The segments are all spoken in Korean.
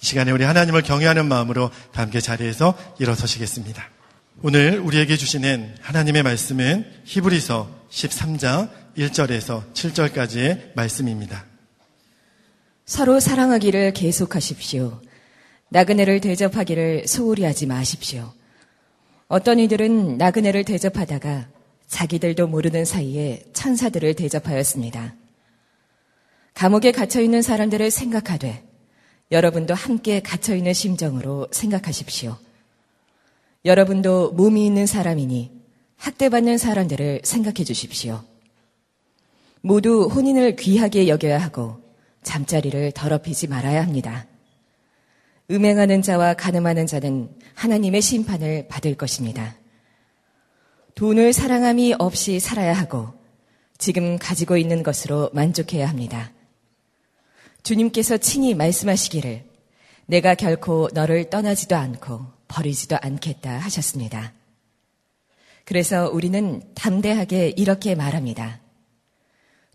이 시간에 우리 하나님을 경외하는 마음으로 다 함께 자리에서 일어서시겠습니다. 오늘 우리에게 주시는 하나님의 말씀은 히브리서 13장 1절에서 7절까지의 말씀입니다. 서로 사랑하기를 계속하십시오. 나그네를 대접하기를 소홀히 하지 마십시오. 어떤 이들은 나그네를 대접하다가 자기들도 모르는 사이에 천사들을 대접하였습니다. 감옥에 갇혀 있는 사람들을 생각하되 여러분도 함께 갇혀 있는 심정으로 생각하십시오. 여러분도 몸이 있는 사람이니 학대받는 사람들을 생각해 주십시오. 모두 혼인을 귀하게 여겨야 하고 잠자리를 더럽히지 말아야 합니다. 음행하는 자와 가늠하는 자는 하나님의 심판을 받을 것입니다. 돈을 사랑함이 없이 살아야 하고 지금 가지고 있는 것으로 만족해야 합니다. 주님께서 친히 말씀하시기를 내가 결코 너를 떠나지도 않고 버리지도 않겠다 하셨습니다. 그래서 우리는 담대하게 이렇게 말합니다.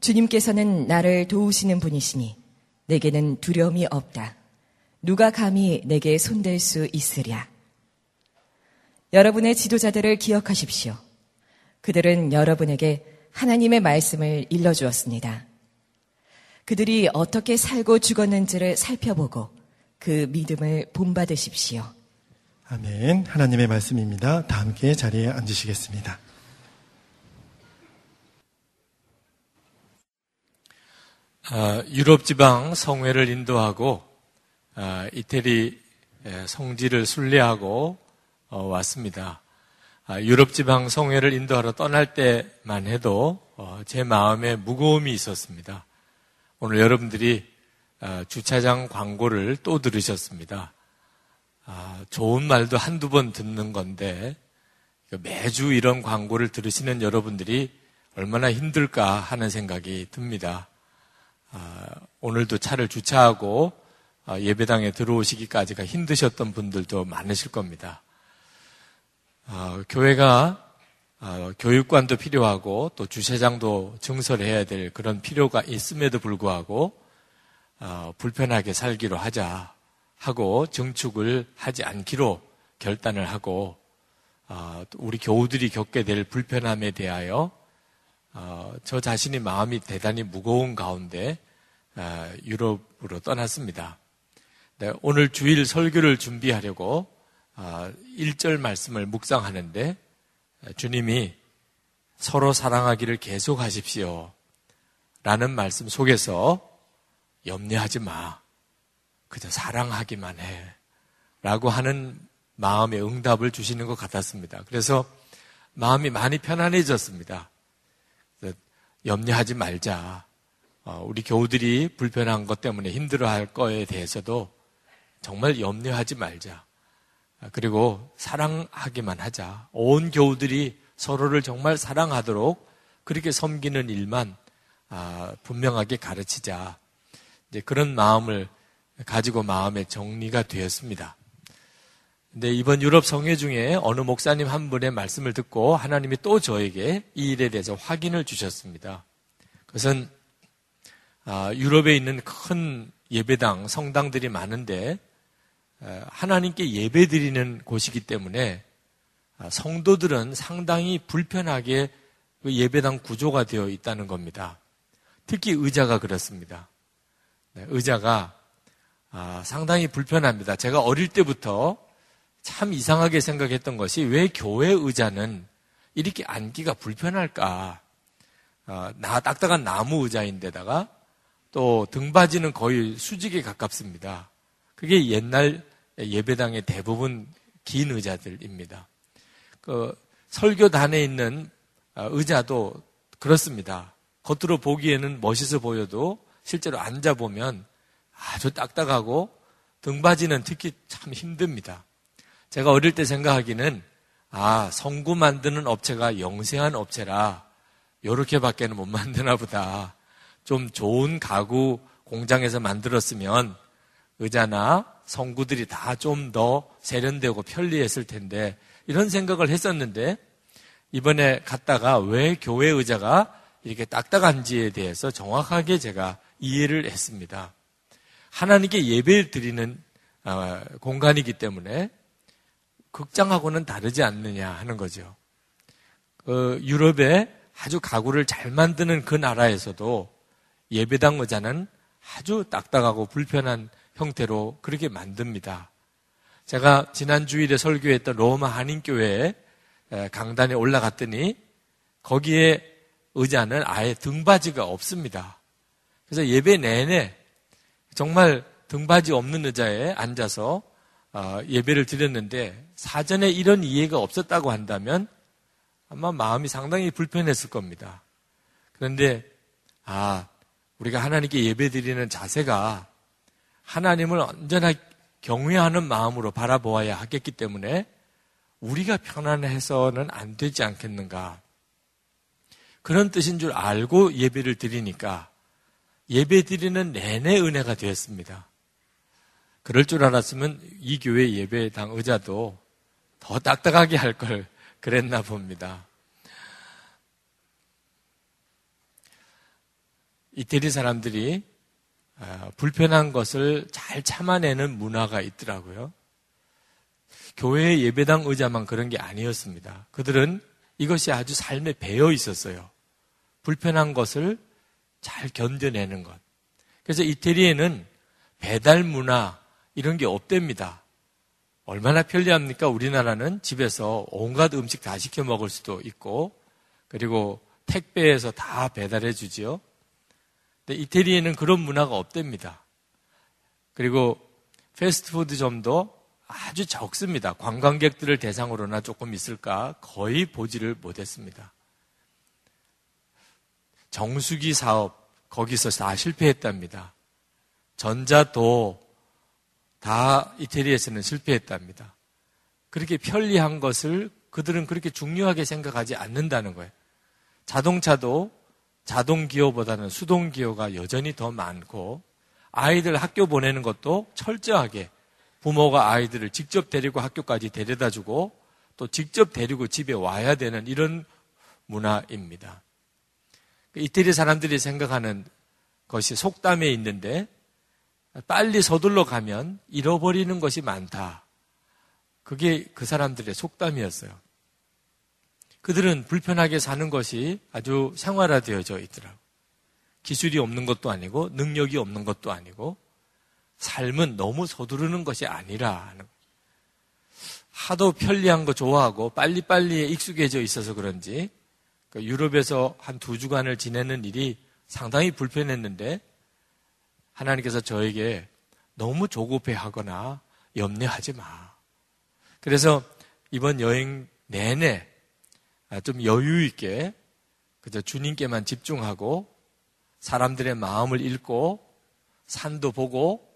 주님께서는 나를 도우시는 분이시니 내게는 두려움이 없다. 누가 감히 내게 손댈 수 있으랴. 여러분의 지도자들을 기억하십시오. 그들은 여러분에게 하나님의 말씀을 일러주었습니다. 그들이 어떻게 살고 죽었는지를 살펴보고 그 믿음을 본받으십시오. 아멘. 하나님의 말씀입니다. 다 함께 자리에 앉으시겠습니다. 아, 유럽 지방 성회를 인도하고 아, 이태리 성지를 순례하고 어, 왔습니다. 아, 유럽 지방 성회를 인도하러 떠날 때만 해도 어, 제 마음에 무거움이 있었습니다. 오늘 여러분들이 주차장 광고를 또 들으셨습니다. 좋은 말도 한두 번 듣는 건데 매주 이런 광고를 들으시는 여러분들이 얼마나 힘들까 하는 생각이 듭니다. 아, 오늘도 차를 주차하고 아, 예배당에 들어오시기까지가 힘드셨던 분들도 많으실 겁니다. 아, 교회가 교육관도 필요하고 또 주차장도 증설해야 될 그런 필요가 있음에도 불구하고 불편하게 살기로 하자 하고 증축을 하지 않기로 결단을 하고 우리 교우들이 겪게 될 불편함에 대하여 어, 저 자신이 마음이 대단히 무거운 가운데 어, 유럽으로 떠났습니다. 네, 오늘 주일 설교를 준비하려고 어, 1절 말씀을 묵상하는데 주님이 서로 사랑하기를 계속 하십시오. 라는 말씀 속에서 염려하지 마. 그저 사랑하기만 해. 라고 하는 마음의 응답을 주시는 것 같았습니다. 그래서 마음이 많이 편안해졌습니다. 염려하지 말자. 어, 우리 교우들이 불편한 것 때문에 힘들어 할 거에 대해서도 정말 염려하지 말자. 아, 그리고 사랑하기만 하자. 온 교우들이 서로를 정말 사랑하도록 그렇게 섬기는 일만 아, 분명하게 가르치자. 이제 그런 마음을 가지고 마음의 정리가 되었습니다. 근데 이번 유럽 성회 중에 어느 목사님 한 분의 말씀을 듣고 하나님이 또 저에게 이 일에 대해서 확인을 주셨습니다. 그것은 아, 유럽에 있는 큰 예배당, 성당들이 많은데 하나님께 예배 드리는 곳이기 때문에 아, 성도들은 상당히 불편하게 그 예배당 구조가 되어 있다는 겁니다. 특히 의자가 그렇습니다. 네, 의자가 아, 상당히 불편합니다. 제가 어릴 때부터 참 이상하게 생각했던 것이 왜 교회 의자는 이렇게 앉기가 불편할까? 어, 나 딱딱한 나무 의자인데다가 또 등받이는 거의 수직에 가깝습니다. 그게 옛날 예배당의 대부분 긴 의자들입니다. 그 설교단에 있는 어, 의자도 그렇습니다. 겉으로 보기에는 멋있어 보여도 실제로 앉아보면 아주 딱딱하고 등받이는 특히 참 힘듭니다. 제가 어릴 때 생각하기는 아, 성구 만드는 업체가 영세한 업체라 요렇게밖에는 못 만드나 보다. 좀 좋은 가구 공장에서 만들었으면 의자나 성구들이 다 좀 더 세련되고 편리했을 텐데 이런 생각을 했었는데 이번에 갔다가 왜 교회 의자가 이렇게 딱딱한지에 대해서 정확하게 제가 이해를 했습니다. 하나님께 예배를 드리는 어, 공간이기 때문에 극장하고는 다르지 않느냐 하는 거죠. 그 유럽에 아주 가구를 잘 만드는 그 나라에서도 예배당 의자는 아주 딱딱하고 불편한 형태로 그렇게 만듭니다. 제가 지난 주일에 설교했던 로마 한인교회 강단에 올라갔더니 거기에 의자는 아예 등받이가 없습니다. 그래서 예배 내내 정말 등받이 없는 의자에 앉아서 어, 예배를 드렸는데 사전에 이런 이해가 없었다고 한다면 아마 마음이 상당히 불편했을 겁니다. 그런데 아 우리가 하나님께 예배 드리는 자세가 하나님을 언제나 경외하는 마음으로 바라보아야 하겠기 때문에 우리가 편안해서는 안 되지 않겠는가. 그런 뜻인 줄 알고 예배를 드리니까 예배 드리는 내내 은혜가 되었습니다. 그럴 줄 알았으면 이 교회 예배당 의자도 더 딱딱하게 할 걸 그랬나 봅니다. 이태리 사람들이 아, 불편한 것을 잘 참아내는 문화가 있더라고요. 교회 예배당 의자만 그런 게 아니었습니다. 그들은 이것이 아주 삶에 배어 있었어요. 불편한 것을 잘 견뎌내는 것. 그래서 이태리에는 배달 문화 이런 게 없답니다. 얼마나 편리합니까? 우리나라는 집에서 온갖 음식 다 시켜 먹을 수도 있고, 그리고 택배에서 다 배달해 주지요. 근데 이태리에는 그런 문화가 없답니다. 그리고 패스트푸드점도 아주 적습니다. 관광객들을 대상으로나 조금 있을까 거의 보지를 못했습니다. 정수기 사업 거기서 다 실패했답니다. 전자도 다 이태리에서는 실패했답니다. 그렇게 편리한 것을 그들은 그렇게 중요하게 생각하지 않는다는 거예요. 자동차도 자동 기어보다는 수동 기어가 여전히 더 많고 아이들 학교 보내는 것도 철저하게 부모가 아이들을 직접 데리고 학교까지 데려다 주고 또 직접 데리고 집에 와야 되는 이런 문화입니다. 이태리 사람들이 생각하는 것이 속담에 있는데 빨리 서둘러 가면 잃어버리는 것이 많다. 그게 그 사람들의 속담이었어요. 그들은 불편하게 사는 것이 아주 생활화되어져 있더라고. 기술이 없는 것도 아니고 능력이 없는 것도 아니고 삶은 너무 서두르는 것이 아니라 하는 하도 편리한 거 좋아하고 빨리빨리에 익숙해져 있어서 그런지 그 유럽에서 한 두 주간을 지내는 일이 상당히 불편했는데 하나님께서 저에게 너무 조급해 하거나 염려하지 마. 그래서 이번 여행 내내 아, 좀 여유 있게 그저 주님께만 집중하고 사람들의 마음을 읽고 산도 보고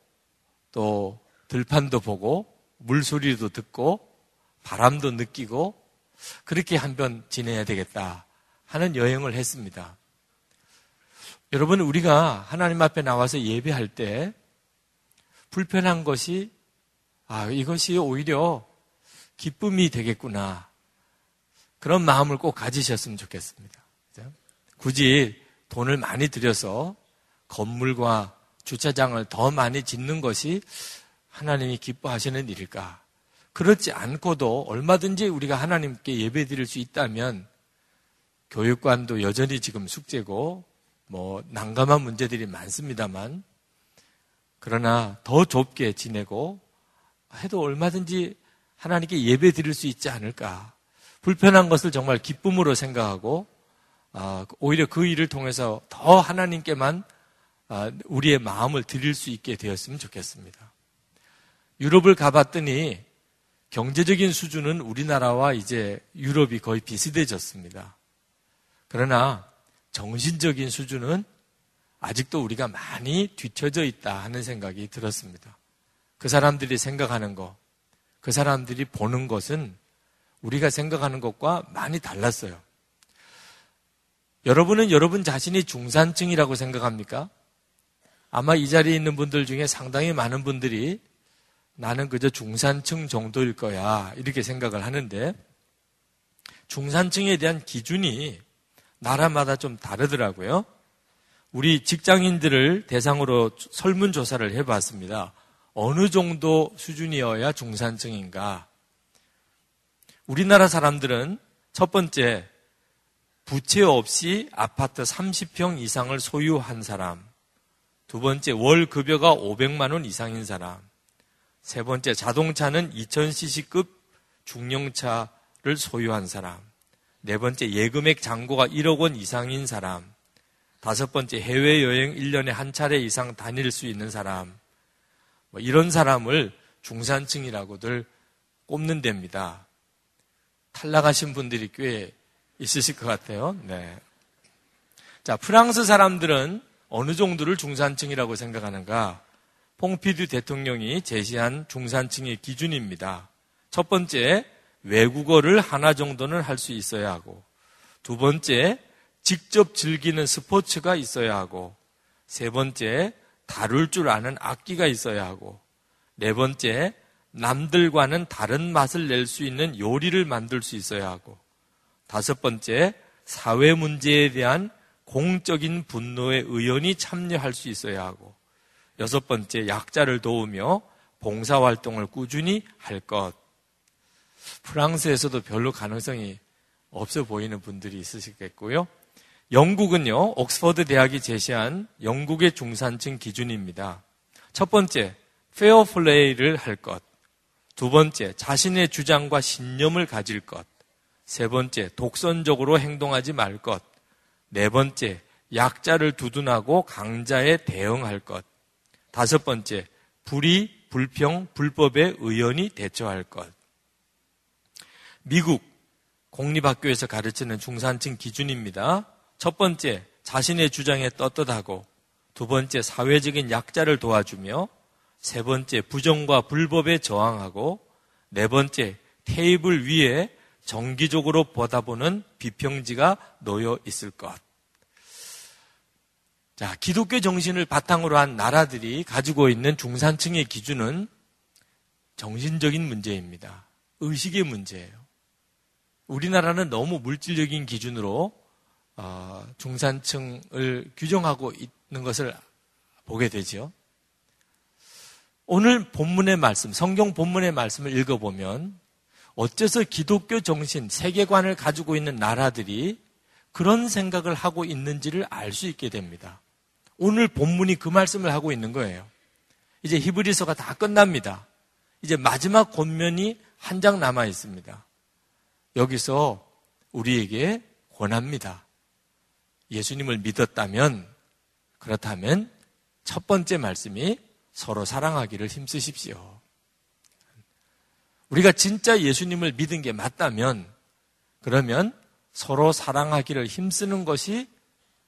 또 들판도 보고 물소리도 듣고 바람도 느끼고 그렇게 한번 지내야 되겠다 하는 여행을 했습니다. 여러분 우리가 하나님 앞에 나와서 예배할 때 불편한 것이 아 이것이 오히려 기쁨이 되겠구나 그런 마음을 꼭 가지셨으면 좋겠습니다. 굳이 돈을 많이 들여서 건물과 주차장을 더 많이 짓는 것이 하나님이 기뻐하시는 일일까? 그렇지 않고도 얼마든지 우리가 하나님께 예배 드릴 수 있다면 교육관도 여전히 지금 숙제고 뭐 난감한 문제들이 많습니다만 그러나 더 좁게 지내고 해도 얼마든지 하나님께 예배 드릴 수 있지 않을까? 불편한 것을 정말 기쁨으로 생각하고 아, 오히려 그 일을 통해서 더 하나님께만 아, 우리의 마음을 드릴 수 있게 되었으면 좋겠습니다. 유럽을 가봤더니 경제적인 수준은 우리나라와 이제 유럽이 거의 비슷해졌습니다. 그러나 정신적인 수준은 아직도 우리가 많이 뒤처져 있다 하는 생각이 들었습니다. 그 사람들이 생각하는 것, 그 사람들이 보는 것은 우리가 생각하는 것과 많이 달랐어요. 여러분은 여러분 자신이 중산층이라고 생각합니까? 아마 이 자리에 있는 분들 중에 상당히 많은 분들이 나는 그저 중산층 정도일 거야. 이렇게 생각을 하는데 중산층에 대한 기준이 나라마다 좀 다르더라고요. 우리 직장인들을 대상으로 설문조사를 해봤습니다. 어느 정도 수준이어야 중산층인가? 우리나라 사람들은 첫 번째, 부채 없이 아파트 30평 이상을 소유한 사람. 두 번째, 월 급여가 500만 원 이상인 사람. 세 번째, 자동차는 2000cc급 중형차를 소유한 사람. 네 번째, 예금액 잔고가 1억 원 이상인 사람. 다섯 번째, 해외여행 1년에 한 차례 이상 다닐 수 있는 사람. 뭐 이런 사람을 중산층이라고들 꼽는 데입니다. 탈락하신 분들이 꽤 있으실 것 같아요. 네. 자, 프랑스 사람들은 어느 정도를 중산층이라고 생각하는가? 퐁피드 대통령이 제시한 중산층의 기준입니다. 첫 번째, 외국어를 하나 정도는 할 수 있어야 하고, 두 번째, 직접 즐기는 스포츠가 있어야 하고, 세 번째, 다룰 줄 아는 악기가 있어야 하고, 네 번째, 남들과는 다른 맛을 낼 수 있는 요리를 만들 수 있어야 하고, 다섯 번째, 사회 문제에 대한 공적인 분노에 의원이 참여할 수 있어야 하고, 여섯 번째, 약자를 도우며 봉사 활동을 꾸준히 할 것. 프랑스에서도 별로 가능성이 없어 보이는 분들이 있으시겠고요. 영국은요, 옥스퍼드 대학이 제시한 영국의 중산층 기준입니다. 첫 번째, 페어 플레이를 할 것. 두 번째, 자신의 주장과 신념을 가질 것. 세 번째, 독선적으로 행동하지 말 것. 네 번째, 약자를 두둔하고 강자에 대응할 것. 다섯 번째, 불의, 불평, 불법에 의연히 대처할 것. 미국 공립학교에서 가르치는 중산층 기준입니다. 첫 번째, 자신의 주장에 떳떳하고, 두 번째, 사회적인 약자를 도와주며, 세 번째, 부정과 불법에 저항하고, 네 번째, 테이블 위에 정기적으로 보다보는 비평지가 놓여 있을 것. 자, 기독교 정신을 바탕으로 한 나라들이 가지고 있는 중산층의 기준은 정신적인 문제입니다. 의식의 문제예요. 우리나라는 너무 물질적인 기준으로 어, 중산층을 규정하고 있는 것을 보게 되죠. 오늘 본문의 말씀, 성경 본문의 말씀을 읽어보면 어째서 기독교 정신, 세계관을 가지고 있는 나라들이 그런 생각을 하고 있는지를 알 수 있게 됩니다. 오늘 본문이 그 말씀을 하고 있는 거예요. 이제 히브리서가 다 끝납니다. 이제 마지막 권면이 한 장 남아 있습니다. 여기서 우리에게 권합니다. 예수님을 믿었다면, 그렇다면 첫 번째 말씀이 서로 사랑하기를 힘쓰십시오. 우리가 진짜 예수님을 믿은 게 맞다면, 그러면 서로 사랑하기를 힘쓰는 것이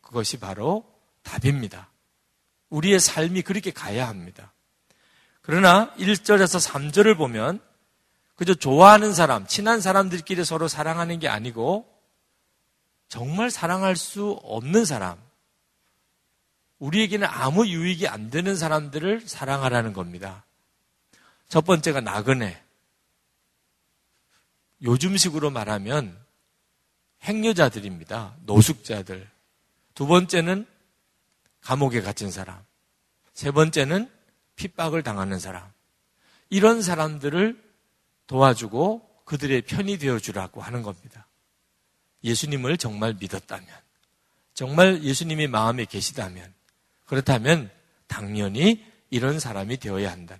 그것이 바로 답입니다. 우리의 삶이 그렇게 가야 합니다. 그러나 1절에서 3절을 보면 그저 좋아하는 사람, 친한 사람들끼리 서로 사랑하는 게 아니고 정말 사랑할 수 없는 사람, 우리에게는 아무 유익이 안 되는 사람들을 사랑하라는 겁니다. 첫 번째가 나그네. 요즘식으로 말하면 행여자들입니다. 노숙자들. 두 번째는 감옥에 갇힌 사람. 세 번째는 핍박을 당하는 사람. 이런 사람들을 도와주고 그들의 편이 되어주라고 하는 겁니다. 예수님을 정말 믿었다면, 정말 예수님이 마음에 계시다면, 그렇다면 당연히 이런 사람이 되어야 한다.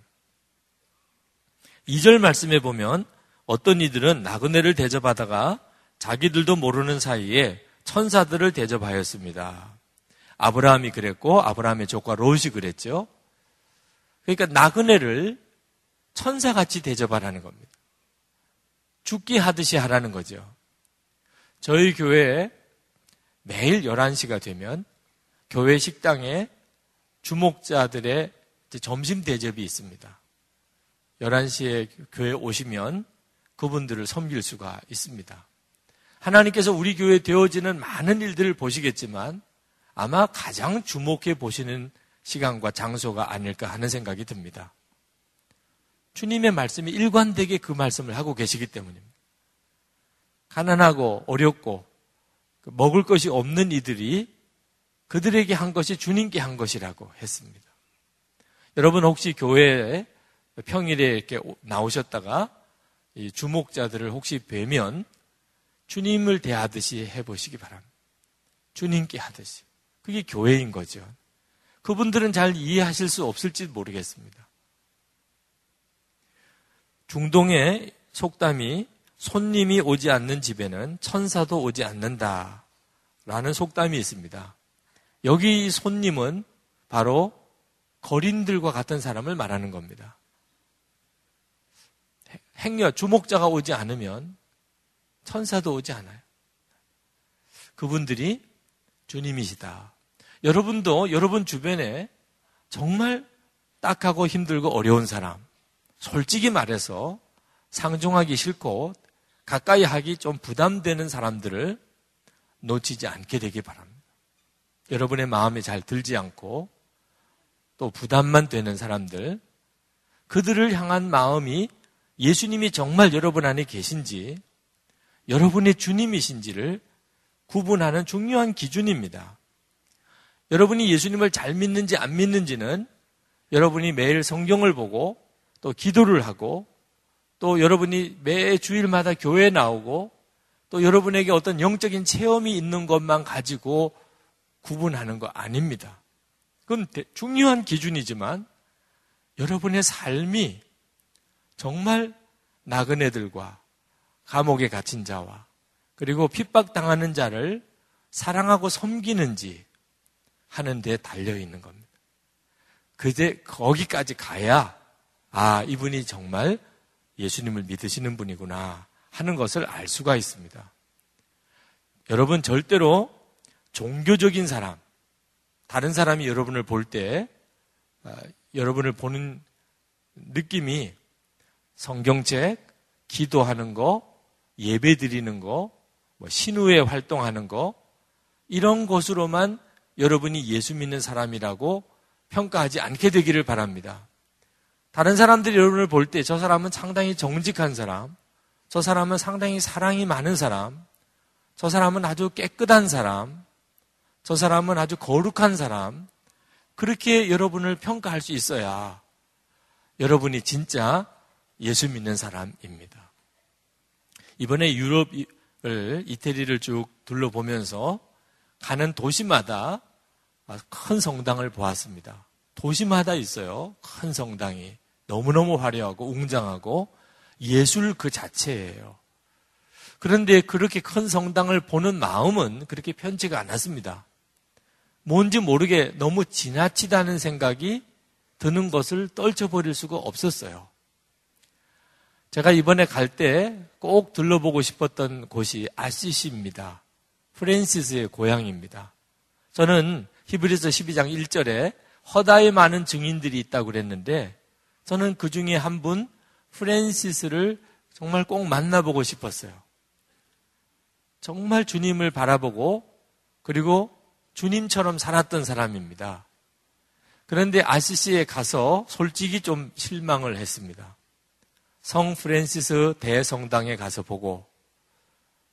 2절 말씀에 보면 어떤 이들은 나그네를 대접하다가 자기들도 모르는 사이에 천사들을 대접하였습니다. 아브라함이 그랬고 아브라함의 조카 롯이 그랬죠. 그러니까 나그네를 천사같이 대접하라는 겁니다. 죽기 하듯이 하라는 거죠. 저희 교회에 매일 11시가 되면 교회 식당에 주목자들의 점심 대접이 있습니다. 11시에 교회 오시면 그분들을 섬길 수가 있습니다. 하나님께서 우리 교회에 되어지는 많은 일들을 보시겠지만 아마 가장 주목해 보시는 시간과 장소가 아닐까 하는 생각이 듭니다. 주님의 말씀이 일관되게 그 말씀을 하고 계시기 때문입니다. 가난하고 어렵고 그 먹을 것이 없는 이들이 그들에게 한 것이 주님께 한 것이라고 했습니다. 여러분 혹시 교회에 평일에 이렇게 나오셨다가 이 주목자들을 혹시 뵈면 주님을 대하듯이 해보시기 바랍니다. 주님께 하듯이. 그게 교회인 거죠. 그분들은 잘 이해하실 수 없을지 모르겠습니다. 중동의 속담이 손님이 오지 않는 집에는 천사도 오지 않는다. 라는 속담이 있습니다. 여기 손님은 바로 거린들과 같은 사람을 말하는 겁니다. 행여 주목자가 오지 않으면 천사도 오지 않아요. 그분들이 주님이시다. 여러분도 여러분 주변에 정말 딱하고 힘들고 어려운 사람, 솔직히 말해서 상종하기 싫고 가까이 하기 좀 부담되는 사람들을 놓치지 않게 되기 바랍니다. 여러분의 마음에 잘 들지 않고 또 부담만 되는 사람들, 그들을 향한 마음이 예수님이 정말 여러분 안에 계신지, 여러분의 주님이신지를 구분하는 중요한 기준입니다. 여러분이 예수님을 잘 믿는지 안 믿는지는 여러분이 매일 성경을 보고 또 기도를 하고 또 여러분이 매 주일마다 교회에 나오고 또 여러분에게 어떤 영적인 체험이 있는 것만 가지고 구분하는 거 아닙니다. 그건 중요한 기준이지만 여러분의 삶이 정말 나그네들과 감옥에 갇힌 자와 그리고 핍박당하는 자를 사랑하고 섬기는지 하는 데 달려 있는 겁니다. 그제 거기까지 가야 아, 이분이 정말 예수님을 믿으시는 분이구나 하는 것을 알 수가 있습니다. 여러분 절대로 종교적인 사람, 다른 사람이 여러분을 볼때 아, 여러분을 보는 느낌이 성경책, 기도하는 거, 예배 드리는 거, 뭐 신우회 활동하는 거 이런 것으로만 여러분이 예수 믿는 사람이라고 평가하지 않게 되기를 바랍니다. 다른 사람들이 여러분을 볼 때 저 사람은 상당히 정직한 사람, 저 사람은 상당히 사랑이 많은 사람, 저 사람은 아주 깨끗한 사람, 저 사람은 아주 거룩한 사람, 그렇게 여러분을 평가할 수 있어야 여러분이 진짜 예수 믿는 사람입니다. 이번에 유럽을, 이태리를 쭉 둘러보면서 가는 도시마다 큰 성당을 보았습니다. 도시마다 있어요. 큰 성당이. 너무너무 화려하고 웅장하고 예술 그 자체예요. 그런데 그렇게 큰 성당을 보는 마음은 그렇게 편치가 않았습니다. 뭔지 모르게 너무 지나치다는 생각이 드는 것을 떨쳐버릴 수가 없었어요. 제가 이번에 갈 때 꼭 들러보고 싶었던 곳이 아시시입니다. 프랜시스의 고향입니다. 저는 히브리서 12장 1절에 허다한 많은 증인들이 있다고 그랬는데 저는 그 중에 한 분 프랜시스를 정말 꼭 만나보고 싶었어요. 정말 주님을 바라보고 그리고 주님처럼 살았던 사람입니다. 그런데 아시시에 가서 솔직히 좀 실망을 했습니다. 성 프랜시스 대성당에 가서 보고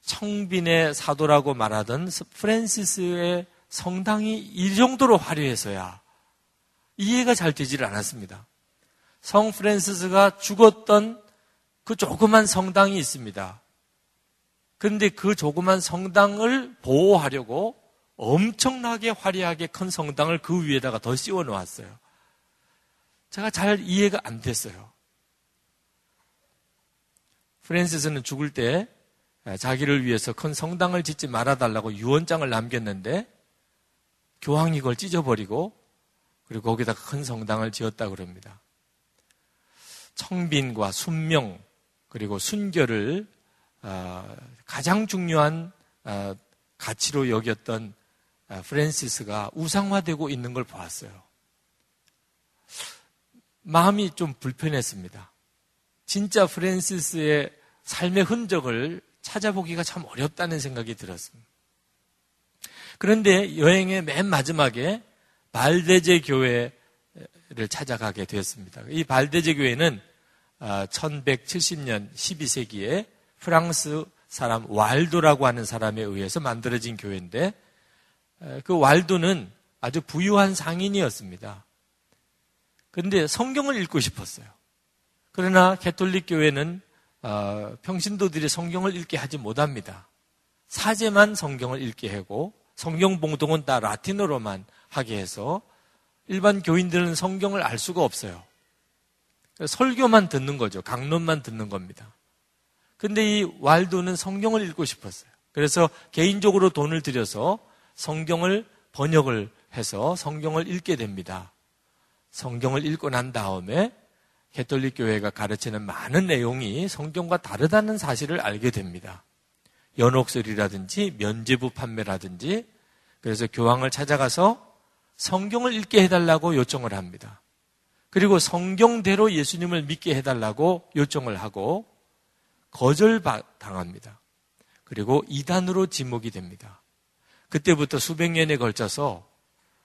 청빈의 사도라고 말하던 프랜시스의 성당이 이 정도로 화려해서야 이해가 잘 되질 않았습니다. 성 프랜시스가 죽었던 그 조그만 성당이 있습니다. 그런데 그 조그만 성당을 보호하려고 엄청나게 화려하게 큰 성당을 그 위에다가 더 씌워 놓았어요. 제가 잘 이해가 안 됐어요. 프랜시스는 죽을 때 자기를 위해서 큰 성당을 짓지 말아달라고 유언장을 남겼는데 교황이 그걸 찢어버리고 그리고 거기다가 큰 성당을 지었다 그럽니다. 청빈과 순명 그리고 순결을 어, 가장 중요한 어, 가치로 여겼던 어, 프랜시스가 우상화되고 있는 걸 보았어요. 마음이 좀 불편했습니다. 진짜 프랜시스의 삶의 흔적을 찾아보기가 참 어렵다는 생각이 들었습니다. 그런데 여행의 맨 마지막에 발데제 교회를 찾아가게 되었습니다. 이 발데제 교회는 1170년 아, 12세기에 프랑스 사람 왈도라고 하는 사람에 의해서 만들어진 교회인데 그 왈도는 아주 부유한 상인이었습니다. 그런데 성경을 읽고 싶었어요. 그러나 개톨릭 교회는 어, 평신도들이 성경을 읽게 하지 못합니다. 사제만 성경을 읽게 하고 성경 봉독은 다 라틴어로만 하게 해서 일반 교인들은 성경을 알 수가 없어요. 설교만 듣는 거죠. 강론만 듣는 겁니다. 근데 이 왈도는 성경을 읽고 싶었어요. 그래서 개인적으로 돈을 들여서 성경을 번역을 해서 성경을 읽게 됩니다. 성경을 읽고 난 다음에 개톨릭 교회가 가르치는 많은 내용이 성경과 다르다는 사실을 알게 됩니다. 연옥설이라든지 면제부 판매라든지 그래서 교황을 찾아가서 성경을 읽게 해달라고 요청을 합니다. 그리고 성경대로 예수님을 믿게 해달라고 요청을 하고 거절당합니다. 그리고 이단으로 지목이 됩니다. 그때부터 수백 년에 걸쳐서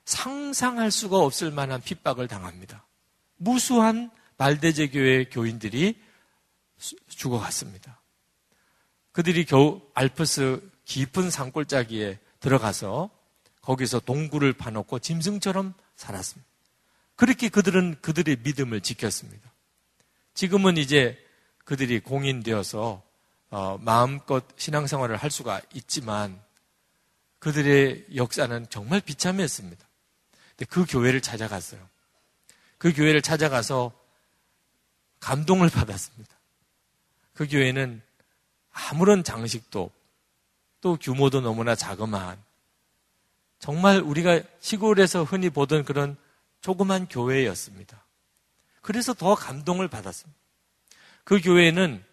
상상할 수가 없을 만한 핍박을 당합니다. 무수한 발대제 교회 교인들이 죽어갔습니다. 그들이 겨우 알프스 깊은 산골짜기에 들어가서 거기서 동굴을 파놓고 짐승처럼 살았습니다. 그렇게 그들은 그들의 믿음을 지켰습니다. 지금은 이제 그들이 공인되어서 어, 마음껏 신앙생활을 할 수가 있지만 그들의 역사는 정말 비참했습니다. 근데 그 교회를 찾아갔어요. 그 교회를 찾아가서 감동을 받았습니다. 그 교회는 아무런 장식도 또 규모도 너무나 자그마한 정말 우리가 시골에서 흔히 보던 그런 조그만 교회였습니다. 그래서 더 감동을 받았습니다. 그 교회는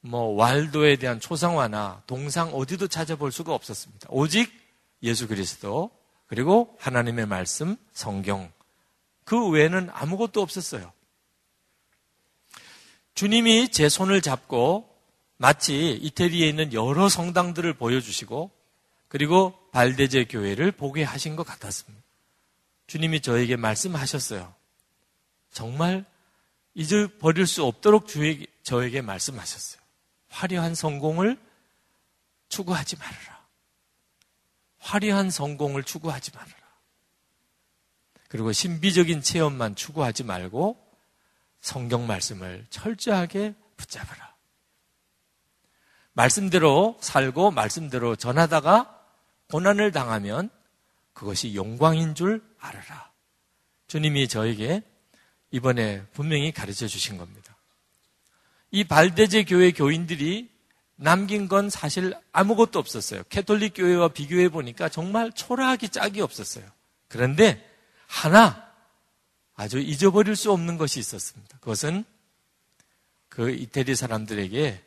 뭐 왈도에 대한 초상화나 동상 어디도 찾아볼 수가 없었습니다. 오직 예수 그리스도 그리고 하나님의 말씀, 성경 그 외에는 아무것도 없었어요. 주님이 제 손을 잡고 마치 이태리에 있는 여러 성당들을 보여주시고 그리고 발대제 교회를 보게 하신 것 같았습니다. 주님이 저에게 말씀하셨어요. 정말 잊어버릴 수 없도록 저에게 말씀하셨어요. 화려한 성공을 추구하지 말아라. 화려한 성공을 추구하지 말아라. 그리고 신비적인 체험만 추구하지 말고 성경 말씀을 철저하게 붙잡아라. 말씀대로 살고 말씀대로 전하다가 고난을 당하면 그것이 영광인 줄 알아라. 주님이 저에게 이번에 분명히 가르쳐 주신 겁니다. 이 발대제 교회 교인들이 남긴 건 사실 아무것도 없었어요. 캐톨릭 교회와 비교해 보니까 정말 초라하기 짝이 없었어요. 그런데 하나 아주 잊어버릴 수 없는 것이 있었습니다. 그것은 그 이태리 사람들에게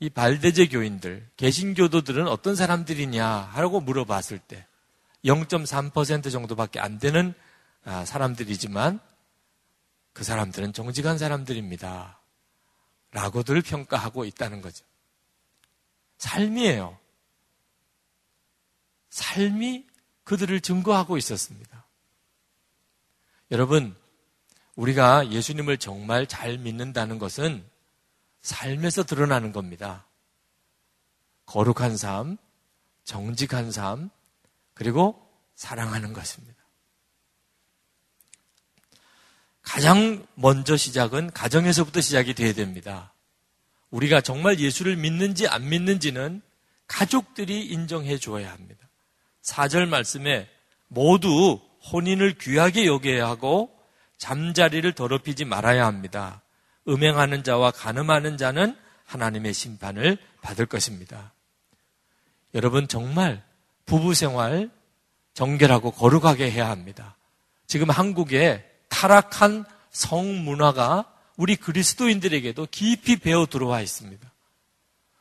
이 발대제 교인들, 개신교도들은 어떤 사람들이냐 하고 물어봤을 때 0.3% 정도밖에 안 되는 아, 사람들이지만 그 사람들은 정직한 사람들입니다. 라고들 평가하고 있다는 거죠. 삶이에요. 삶이 그들을 증거하고 있었습니다. 여러분, 우리가 예수님을 정말 잘 믿는다는 것은 삶에서 드러나는 겁니다. 거룩한 삶, 정직한 삶, 그리고 사랑하는 것입니다. 가장 먼저 시작은 가정에서부터 시작이 돼야 됩니다. 우리가 정말 예수를 믿는지 안 믿는지는 가족들이 인정해 주어야 합니다. 4절 말씀에 모두 혼인을 귀하게 여겨야 하고 잠자리를 더럽히지 말아야 합니다. 음행하는 자와 가늠하는 자는 하나님의 심판을 받을 것입니다. 여러분 정말 부부 생활 정결하고 거룩하게 해야 합니다. 지금 한국에 타락한 성문화가 우리 그리스도인들에게도 깊이 배어 들어와 있습니다.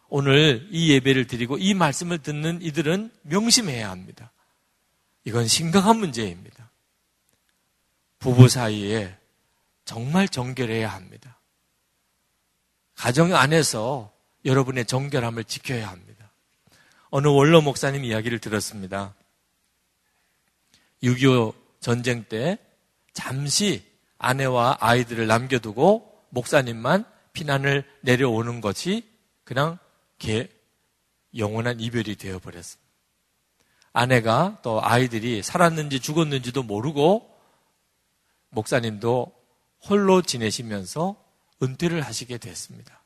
오늘 이 예배를 드리고 이 말씀을 듣는 이들은 명심해야 합니다. 이건 심각한 문제입니다. 부부 사이에 정말 정결해야 합니다. 가정 안에서 여러분의 정결함을 지켜야 합니다. 어느 원로 목사님 이야기를 들었습니다. 6.25 전쟁 때 잠시 아내와 아이들을 남겨두고 목사님만 피난을 내려오는 것이 그냥 개, 영원한 이별이 되어버렸습니다. 아내가 또 아이들이 살았는지 죽었는지도 모르고 목사님도 홀로 지내시면서 은퇴를 하시게 됐습니다.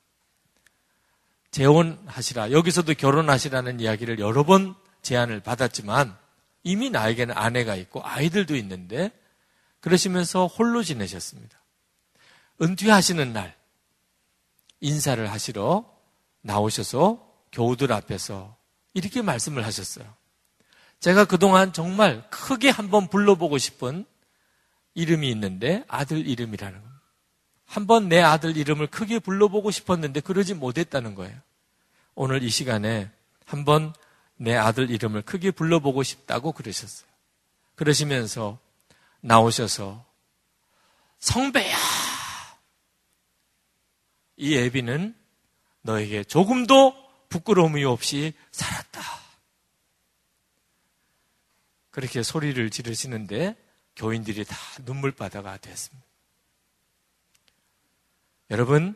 재혼하시라. 여기서도 결혼하시라는 이야기를 여러 번 제안을 받았지만 이미 나에게는 아내가 있고 아이들도 있는데 그러시면서 홀로 지내셨습니다. 은퇴하시는 날 인사를 하시러 나오셔서 교우들 앞에서 이렇게 말씀을 하셨어요. 제가 그동안 정말 크게 한번 불러보고 싶은 이름이 있는데 아들 이름이라는 겁니다. 한번 내 아들 이름을 크게 불러보고 싶었는데 그러지 못했다는 거예요. 오늘 이 시간에 한번 내 아들 이름을 크게 불러보고 싶다고 그러셨어요. 그러시면서 나오셔서 성배야! 이 애비는 너에게 조금도 부끄러움이 없이 살았다. 그렇게 소리를 지르시는데 교인들이 다 눈물바다가 됐습니다. 여러분,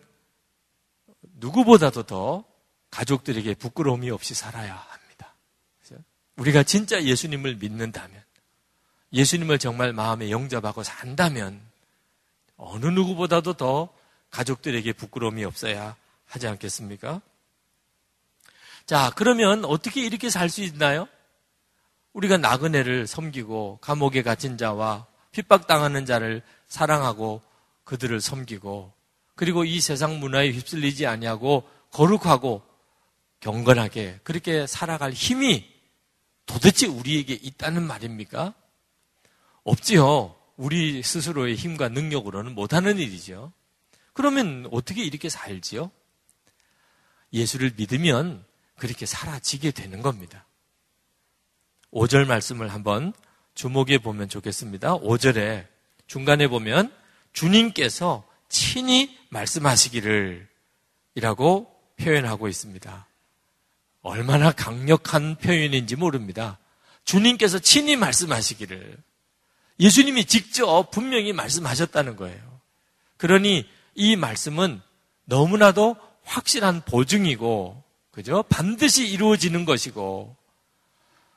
누구보다도 더 가족들에게 부끄러움이 없이 살아야 합니다. 우리가 진짜 예수님을 믿는다면, 예수님을 정말 마음에 영접하고 산다면, 어느 누구보다도 더 가족들에게 부끄러움이 없어야 하지 않겠습니까? 자, 그러면 어떻게 이렇게 살 수 있나요? 우리가 나그네를 섬기고 감옥에 갇힌 자와 핍박당하는 자를 사랑하고 그들을 섬기고 그리고 이 세상 문화에 휩쓸리지 아니하고 거룩하고 경건하게 그렇게 살아갈 힘이 도대체 우리에게 있다는 말입니까? 없지요. 우리 스스로의 힘과 능력으로는 못하는 일이죠. 그러면 어떻게 이렇게 살지요? 예수를 믿으면 그렇게 사라지게 되는 겁니다. 5절 말씀을 한번 주목해 보면 좋겠습니다. 5절에 중간에 보면 주님께서 친히 말씀하시기를 이라고 표현하고 있습니다. 얼마나 강력한 표현인지 모릅니다. 주님께서 친히 말씀하시기를. 예수님이 직접 분명히 말씀하셨다는 거예요. 그러니 이 말씀은 너무나도 확실한 보증이고, 그죠? 반드시 이루어지는 것이고,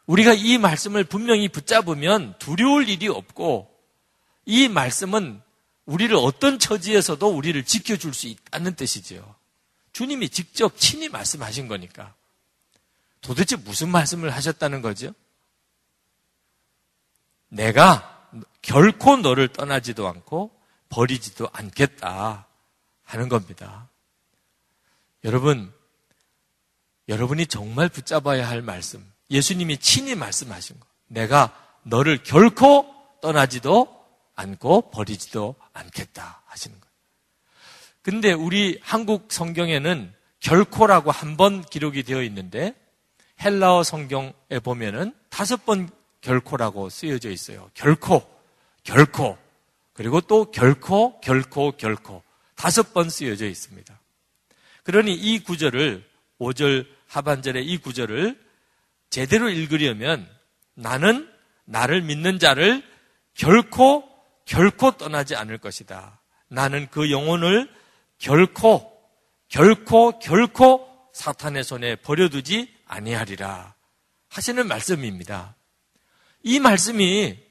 우리가 이 말씀을 분명히 붙잡으면 두려울 일이 없고, 이 말씀은 우리를 어떤 처지에서도 우리를 지켜줄 수 있다는 뜻이죠. 주님이 직접 친히 말씀하신 거니까. 도대체 무슨 말씀을 하셨다는 거죠? 내가 결코 너를 떠나지도 않고 버리지도 않겠다 하는 겁니다. 여러분, 여러분이 정말 붙잡아야 할 말씀, 예수님이 친히 말씀하신 거. 내가 너를 결코 떠나지도 않고 버리지도 않겠다 하시는 거예요. 근데 우리 한국 성경에는 결코라고 한 번 기록이 되어 있는데 헬라어 성경에 보면은 다섯 번 결코라고 쓰여져 있어요. 결코, 결코, 그리고 또 결코, 결코, 결코 다섯 번 쓰여져 있습니다. 그러니 이 구절을 5절 하반절의 이 구절을 제대로 읽으려면 나는 나를 믿는 자를 결코 결코 떠나지 않을 것이다. 나는 그 영혼을 결코, 결코, 결코 사탄의 손에 버려두지 아니하리라. 하시는 말씀입니다. 이 말씀이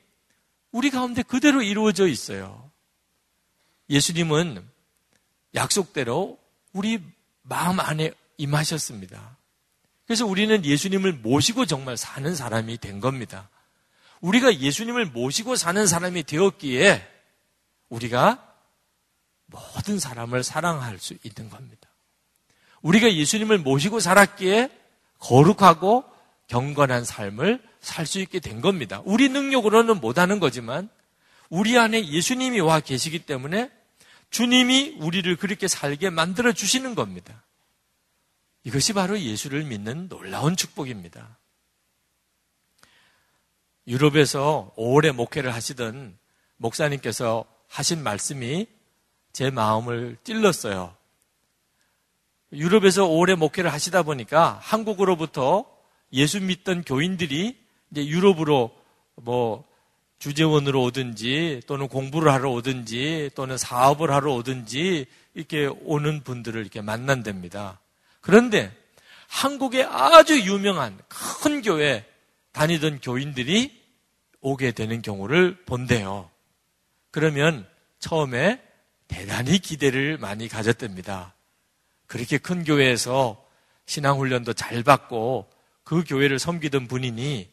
우리 가운데 그대로 이루어져 있어요. 예수님은 약속대로 우리 마음 안에 임하셨습니다. 그래서 우리는 예수님을 모시고 정말 사는 사람이 된 겁니다. 우리가 예수님을 모시고 사는 사람이 되었기에 우리가 모든 사람을 사랑할 수 있는 겁니다. 우리가 예수님을 모시고 살았기에 거룩하고 경건한 삶을 살 수 있게 된 겁니다. 우리 능력으로는 못하는 거지만 우리 안에 예수님이 와 계시기 때문에 주님이 우리를 그렇게 살게 만들어 주시는 겁니다. 이것이 바로 예수를 믿는 놀라운 축복입니다. 유럽에서 오래 목회를 하시던 목사님께서 하신 말씀이 제 마음을 찔렀어요. 유럽에서 오래 목회를 하시다 보니까 한국으로부터 예수 믿던 교인들이 이제 유럽으로 뭐 주재원으로 오든지 또는 공부를 하러 오든지 또는 사업을 하러 오든지 이렇게 오는 분들을 이렇게 만난답니다. 그런데 한국의 아주 유명한 큰 교회 다니던 교인들이 오게 되는 경우를 본대요. 그러면 처음에 대단히 기대를 많이 가졌답니다. 그렇게 큰 교회에서 신앙훈련도 잘 받고 그 교회를 섬기던 분이니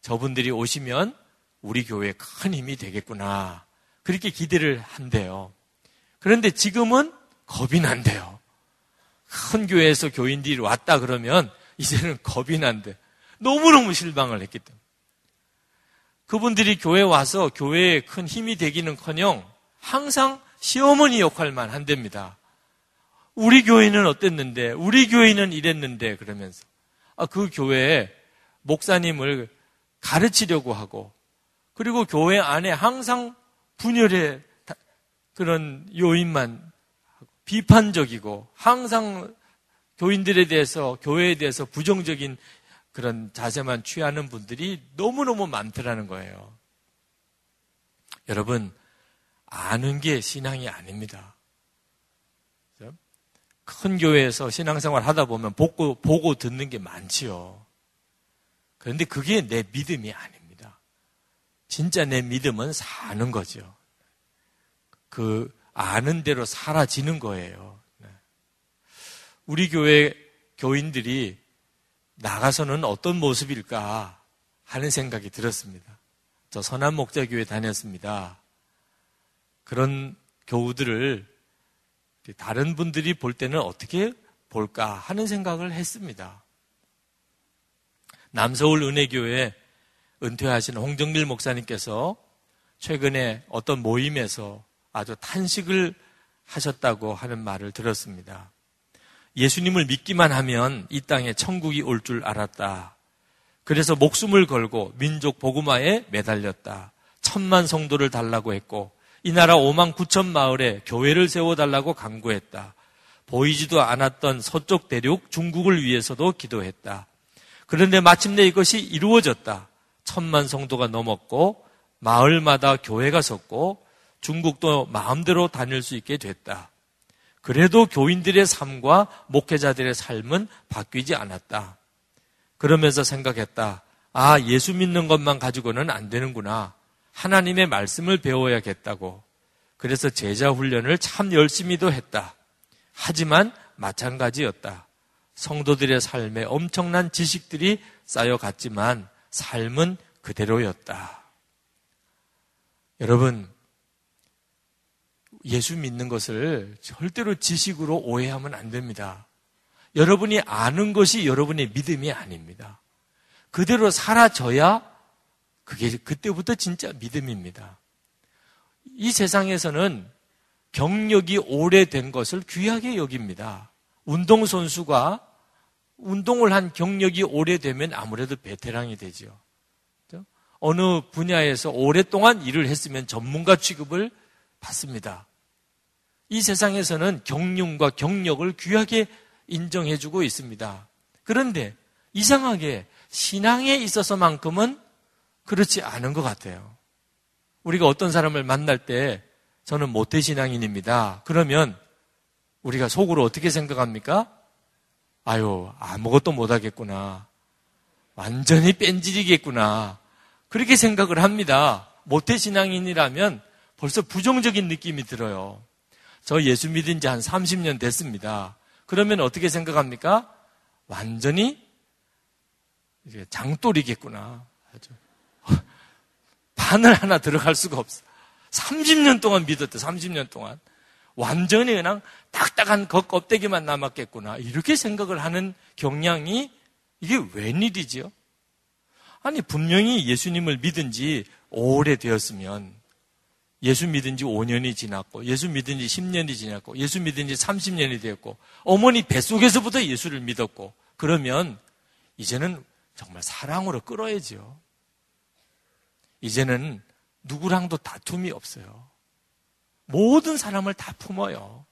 저분들이 오시면 우리 교회에 큰 힘이 되겠구나. 그렇게 기대를 한대요. 그런데 지금은 겁이 난대요. 큰 교회에서 교인들이 왔다 그러면 이제는 겁이 난대. 너무너무 실망을 했기 때문에. 그분들이 교회 와서 교회에 큰 힘이 되기는 커녕 항상 시어머니 역할만 한답니다. 우리 교회는 어땠는데, 우리 교회는 이랬는데, 그러면서. 아, 그 교회에 목사님을 가르치려고 하고, 그리고 교회 안에 항상 분열의 그런 요인만 비판적이고, 항상 교인들에 대해서, 교회에 대해서 부정적인 그런 자세만 취하는 분들이 너무너무 많더라는 거예요. 여러분, 아는 게 신앙이 아닙니다. 큰 교회에서 신앙생활 하다 보면 보고, 보고 듣는 게 많지요. 그런데 그게 내 믿음이 아닙니다. 진짜 내 믿음은 사는 거죠. 그 아는 대로 사라지는 거예요. 네. 우리 교회 교인들이 나가서는 어떤 모습일까 하는 생각이 들었습니다. 저 선한 목자 교회 다녔습니다. 그런 교우들을 다른 분들이 볼 때는 어떻게 볼까 하는 생각을 했습니다. 남서울 은혜교회 은퇴하신 홍정밀 목사님께서 최근에 어떤 모임에서 아주 탄식을 하셨다고 하는 말을 들었습니다. 예수님을 믿기만 하면 이 땅에 천국이 올 줄 알았다. 그래서 목숨을 걸고 민족 복음화에 매달렸다. 천만 성도를 달라고 했고 이 나라 5만 9천 마을에 교회를 세워달라고 강구했다. 보이지도 않았던 서쪽 대륙 중국을 위해서도 기도했다. 그런데 마침내 이것이 이루어졌다. 천만 성도가 넘었고 마을마다 교회가 섰고 중국도 마음대로 다닐 수 있게 됐다. 그래도 교인들의 삶과 목회자들의 삶은 바뀌지 않았다. 그러면서 생각했다. 아, 예수 믿는 것만 가지고는 안 되는구나. 하나님의 말씀을 배워야겠다고. 그래서 제자 훈련을 참 열심히도 했다. 하지만 마찬가지였다. 성도들의 삶에 엄청난 지식들이 쌓여갔지만 삶은 그대로였다. 여러분, 예수 믿는 것을 절대로 지식으로 오해하면 안 됩니다. 여러분이 아는 것이 여러분의 믿음이 아닙니다. 그대로 사라져야 그게 그때부터 진짜 믿음입니다. 이 세상에서는 경력이 오래된 것을 귀하게 여깁니다. 운동선수가 운동을 한 경력이 오래되면 아무래도 베테랑이 되죠. 어느 분야에서 오랫동안 일을 했으면 전문가 취급을 받습니다. 이 세상에서는 경륜과 경력을 귀하게 인정해주고 있습니다. 그런데 이상하게 신앙에 있어서만큼은 그렇지 않은 것 같아요. 우리가 어떤 사람을 만날 때 저는 모태신앙인입니다. 그러면 우리가 속으로 어떻게 생각합니까? 아유, 아무것도 못하겠구나. 완전히 뺀질이겠구나. 그렇게 생각을 합니다. 모태신앙인이라면 벌써 부정적인 느낌이 들어요. 저 예수 믿은 지 한 30년 됐습니다. 그러면 어떻게 생각합니까? 완전히 장돌이겠구나. 바늘 하나 들어갈 수가 없어. 30년 동안 믿었대, 30년 동안. 완전히 그냥 딱딱한 겉 껍데기만 남았겠구나. 이렇게 생각을 하는 경향이 이게 웬일이지요? 아니, 분명히 예수님을 믿은 지 오래 되었으면 예수 믿은 지 5년이 지났고, 예수 믿은 지 10년이 지났고, 예수 믿은 지 30년이 되었고, 어머니 뱃속에서부터 예수를 믿었고, 그러면 이제는 정말 사랑으로 끌어야죠. 이제는 누구랑도 다툼이 없어요. 모든 사람을 다 품어요.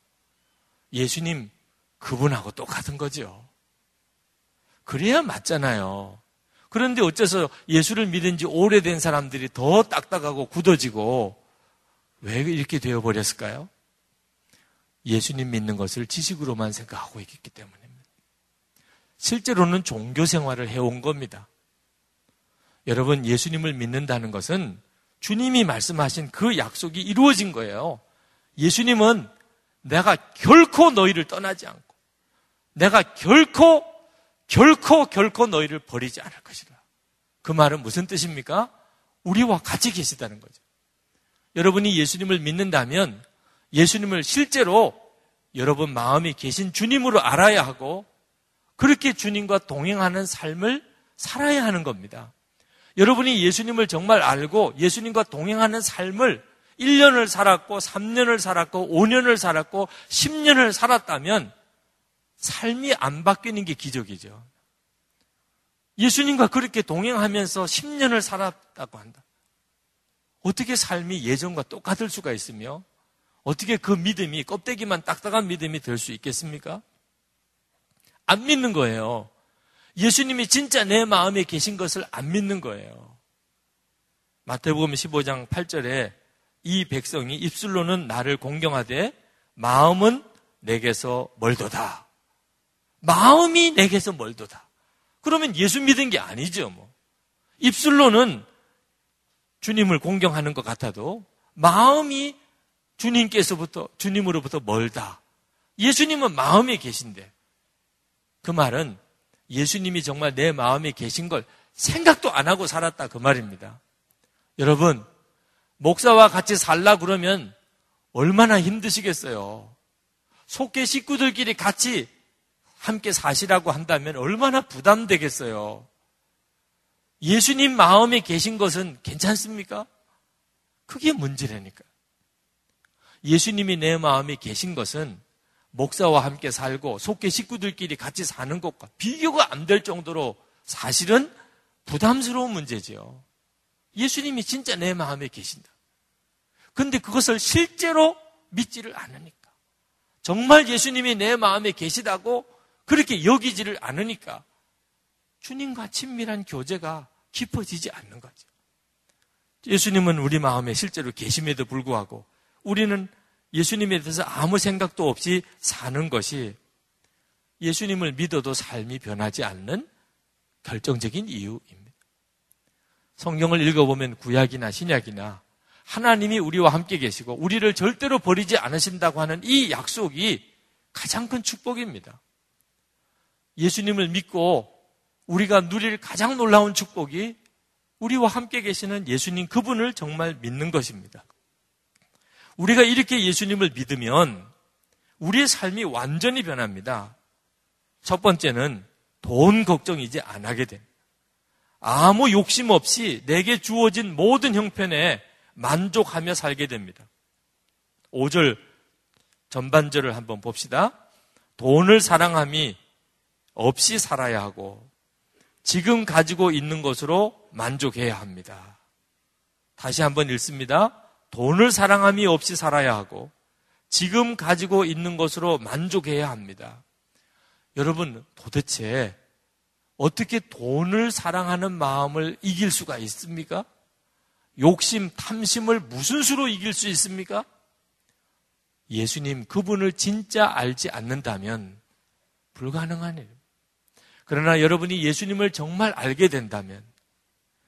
예수님, 그분하고 똑같은 거죠. 그래야 맞잖아요. 그런데 어째서 예수를 믿은 지 오래된 사람들이 더 딱딱하고 굳어지고 왜 이렇게 되어버렸을까요? 예수님 믿는 것을 지식으로만 생각하고 있기 때문입니다. 실제로는 종교 생활을 해온 겁니다. 여러분, 예수님을 믿는다는 것은 주님이 말씀하신 그 약속이 이루어진 거예요. 예수님은 내가 결코 너희를 떠나지 않고 내가 결코 결코 결코 너희를 버리지 않을 것이다. 그 말은 무슨 뜻입니까? 우리와 같이 계시다는 거죠. 여러분이 예수님을 믿는다면 예수님을 실제로 여러분 마음에 계신 주님으로 알아야 하고 그렇게 주님과 동행하는 삶을 살아야 하는 겁니다. 여러분이 예수님을 정말 알고 예수님과 동행하는 삶을 1년을 살았고 3년을 살았고 5년을 살았고 10년을 살았다면 삶이 안 바뀌는 게 기적이죠. 예수님과 그렇게 동행하면서 10년을 살았다고 한다. 어떻게 삶이 예전과 똑같을 수가 있으며 어떻게 그 믿음이 껍데기만 딱딱한 믿음이 될 수 있겠습니까? 안 믿는 거예요. 예수님이 진짜 내 마음에 계신 것을 안 믿는 거예요. 마태복음 15장 8절에 이 백성이 입술로는 나를 공경하되 마음은 내게서 멀도다. 마음이 내게서 멀도다. 그러면 예수 믿은 게 아니죠, 뭐. 입술로는 주님을 공경하는 것 같아도 마음이 주님께서부터, 주님으로부터 멀다. 예수님은 마음에 계신데. 그 말은 예수님이 정말 내 마음에 계신 걸 생각도 안 하고 살았다. 그 말입니다. 여러분, 목사와 같이 살라 그러면 얼마나 힘드시겠어요. 속계 식구들끼리 같이 함께 사시라고 한다면 얼마나 부담되겠어요. 예수님 마음에 계신 것은 괜찮습니까? 그게 문제라니까. 예수님이 내 마음에 계신 것은 목사와 함께 살고 속계 식구들끼리 같이 사는 것과 비교가 안 될 정도로 사실은 부담스러운 문제지요. 예수님이 진짜 내 마음에 계신다. 근데 그것을 실제로 믿지를 않으니까. 정말 예수님이 내 마음에 계시다고 그렇게 여기지를 않으니까 주님과 친밀한 교제가 깊어지지 않는 거죠. 예수님은 우리 마음에 실제로 계심에도 불구하고 우리는 예수님에 대해서 아무 생각도 없이 사는 것이 예수님을 믿어도 삶이 변하지 않는 결정적인 이유입니다. 성경을 읽어보면 구약이나 신약이나 하나님이 우리와 함께 계시고 우리를 절대로 버리지 않으신다고 하는 이 약속이 가장 큰 축복입니다. 예수님을 믿고 우리가 누릴 가장 놀라운 축복이 우리와 함께 계시는 예수님 그분을 정말 믿는 것입니다. 우리가 이렇게 예수님을 믿으면 우리의 삶이 완전히 변합니다. 첫 번째는 돈 걱정 이제 안 하게 됩니다. 아무 욕심 없이 내게 주어진 모든 형편에 만족하며 살게 됩니다. 5절 전반절을 한번 봅시다. 돈을 사랑함이 없이 살아야 하고 지금 가지고 있는 것으로 만족해야 합니다. 다시 한번 읽습니다. 돈을 사랑함이 없이 살아야 하고 지금 가지고 있는 것으로 만족해야 합니다. 여러분, 도대체 어떻게 돈을 사랑하는 마음을 이길 수가 있습니까? 욕심, 탐심을 무슨 수로 이길 수 있습니까? 예수님 그분을 진짜 알지 않는다면 불가능한 일. 그러나 여러분이 예수님을 정말 알게 된다면,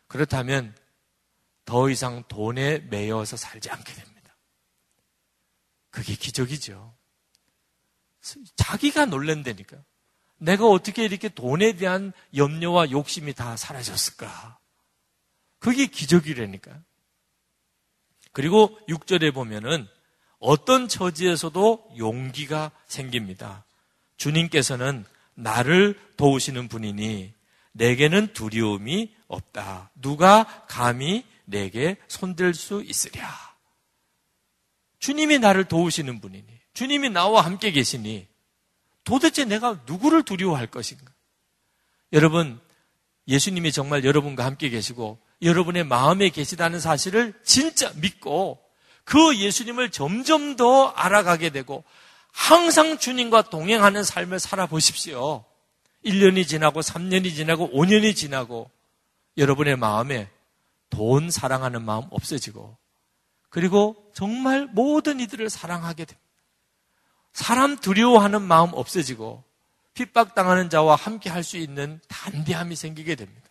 그렇다면 더 이상 돈에 매여서 살지 않게 됩니다. 그게 기적이죠. 자기가 놀란다니까. 내가 어떻게 이렇게 돈에 대한 염려와 욕심이 다 사라졌을까? 그게 기적이라니까. 그리고 6절에 보면은 어떤 처지에서도 용기가 생깁니다. 주님께서는 나를 도우시는 분이니 내게는 두려움이 없다. 누가 감히 내게 손댈 수 있으랴. 주님이 나를 도우시는 분이니, 주님이 나와 함께 계시니, 도대체 내가 누구를 두려워할 것인가? 여러분, 예수님이 정말 여러분과 함께 계시고, 여러분의 마음에 계시다는 사실을 진짜 믿고, 그 예수님을 점점 더 알아가게 되고, 항상 주님과 동행하는 삶을 살아보십시오. 1년이 지나고 3년이 지나고 5년이 지나고 여러분의 마음에 돈 사랑하는 마음 없어지고 그리고 정말 모든 이들을 사랑하게 됩니다. 사람 두려워하는 마음 없어지고 핍박당하는 자와 함께 할 수 있는 담대함이 생기게 됩니다.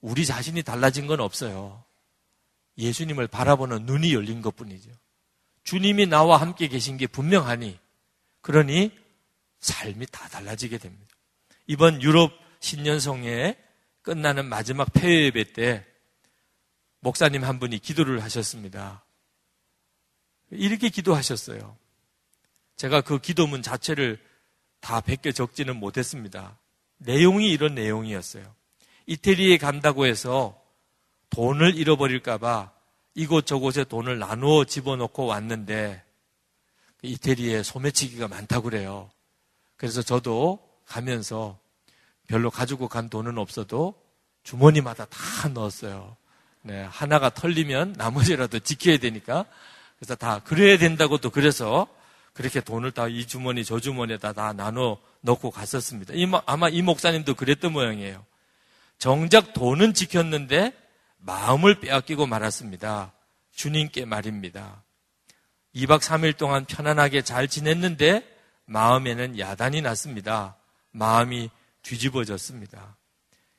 우리 자신이 달라진 건 없어요. 예수님을 바라보는 눈이 열린 것 뿐이죠. 주님이 나와 함께 계신 게 분명하니 그러니 삶이 다 달라지게 됩니다. 이번 유럽 신년성에 끝나는 마지막 폐회 예배 때 목사님 한 분이 기도를 하셨습니다. 이렇게 기도하셨어요. 제가 그 기도문 자체를 다 베껴 적지는 못했습니다. 내용이 이런 내용이었어요. 이태리에 간다고 해서 돈을 잃어버릴까봐 이곳저곳에 돈을 나누어 집어넣고 왔는데 이태리에 소매치기가 많다고 그래요. 그래서 저도 가면서 별로 가지고 간 돈은 없어도 주머니마다 다 넣었어요. 네, 하나가 털리면 나머지라도 지켜야 되니까. 그래서 다 그래야 된다고 또 그래서 그렇게 돈을 다 이 주머니 저 주머니에다 다 나눠 넣고 갔었습니다. 아마 이 목사님도 그랬던 모양이에요. 정작 돈은 지켰는데 마음을 빼앗기고 말았습니다. 주님께 말입니다. 2박 3일 동안 편안하게 잘 지냈는데 마음에는 야단이 났습니다. 마음이 뒤집어졌습니다.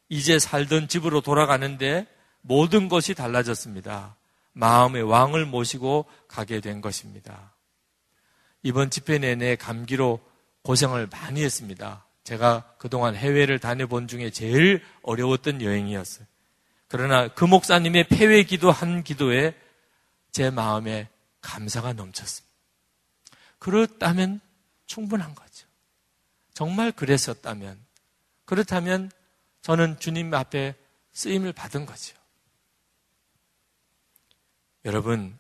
이제 살던 집으로 돌아가는데 모든 것이 달라졌습니다. 마음의 왕을 모시고 가게 된 것입니다. 이번 집회 내내 감기로 고생을 많이 했습니다. 제가 그동안 해외를 다녀본 중에 제일 어려웠던 여행이었어요. 그러나 그 목사님의 폐회 기도 한 기도에 제 마음에 감사가 넘쳤습니다. 그렇다면 충분한 거죠. 정말 그랬었다면, 그렇다면 저는 주님 앞에 쓰임을 받은 거죠. 여러분,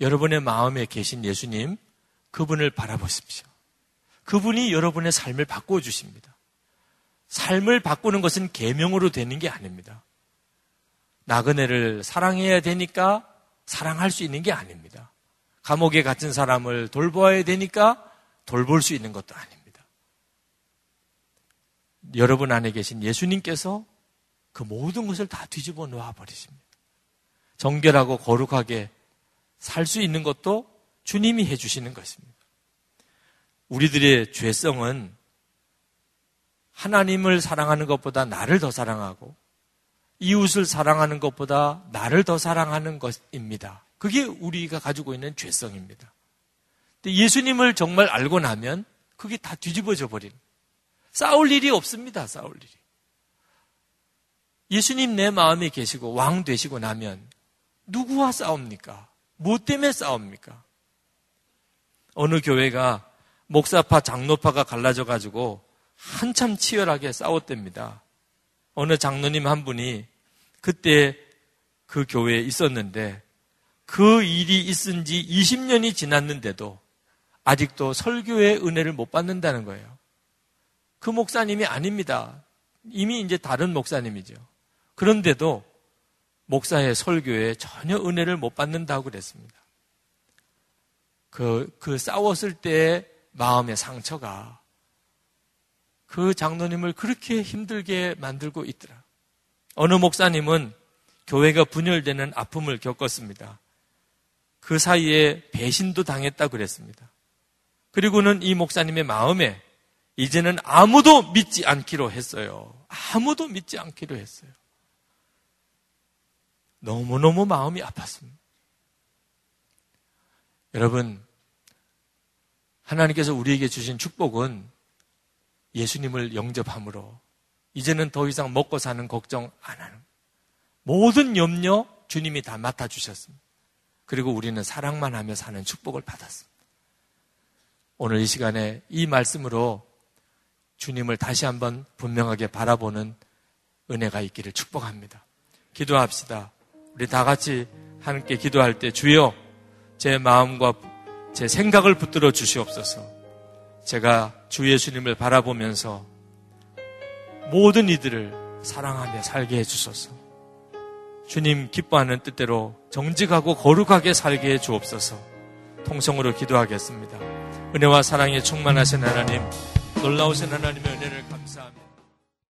여러분의 마음에 계신 예수님, 그분을 바라보십시오. 그분이 여러분의 삶을 바꾸어 주십니다. 삶을 바꾸는 것은 계명으로 되는 게 아닙니다. 나그네를 사랑해야 되니까 사랑할 수 있는 게 아닙니다. 감옥에 갇힌 사람을 돌보아야 되니까 돌볼 수 있는 것도 아닙니다. 여러분 안에 계신 예수님께서 그 모든 것을 다 뒤집어 놓아 버리십니다. 정결하고 거룩하게 살 수 있는 것도 주님이 해주시는 것입니다. 우리들의 죄성은 하나님을 사랑하는 것보다 나를 더 사랑하고 이웃을 사랑하는 것보다 나를 더 사랑하는 것입니다. 그게 우리가 가지고 있는 죄성입니다. 근데 예수님을 정말 알고 나면 그게 다 뒤집어져 버린. 싸울 일이 없습니다. 싸울 일이. 예수님 내 마음에 계시고 왕 되시고 나면 누구와 싸웁니까? 뭐 때문에 싸웁니까? 어느 교회가 목사파, 장로파가 갈라져 가지고 한참 치열하게 싸웠답니다. 어느 장로님 한 분이 그때 그 교회에 있었는데 그 일이 있은 지 20년이 지났는데도 아직도 설교의 은혜를 못 받는다는 거예요. 그 목사님이 아닙니다. 이미 이제 다른 목사님이죠. 그런데도 목사의 설교에 전혀 은혜를 못 받는다고 그랬습니다. 그, 그 싸웠을 때의 마음의 상처가 그 장로님을 그렇게 힘들게 만들고 있더라. 어느 목사님은 교회가 분열되는 아픔을 겪었습니다. 그 사이에 배신도 당했다 그랬습니다. 그리고는 이 목사님의 마음에 이제는 아무도 믿지 않기로 했어요. 아무도 믿지 않기로 했어요. 너무너무 마음이 아팠습니다. 여러분, 하나님께서 우리에게 주신 축복은 예수님을 영접함으로 이제는 더 이상 먹고 사는 걱정 안 하는 모든 염려 주님이 다 맡아 주셨습니다. 그리고 우리는 사랑만 하며 사는 축복을 받았습니다. 오늘 이 시간에 이 말씀으로 주님을 다시 한번 분명하게 바라보는 은혜가 있기를 축복합니다. 기도합시다. 우리 다 같이 함께 기도할 때 주여 제 마음과 제 생각을 붙들어 주시옵소서. 제가 주 예수님을 바라보면서 모든 이들을 사랑하며 살게 해주소서. 주님 기뻐하는 뜻대로 정직하고 거룩하게 살게 해 주옵소서. 통성으로 기도하겠습니다. 은혜와 사랑에 충만하신 하나님, 놀라우신 하나님의 은혜를 감사합니다.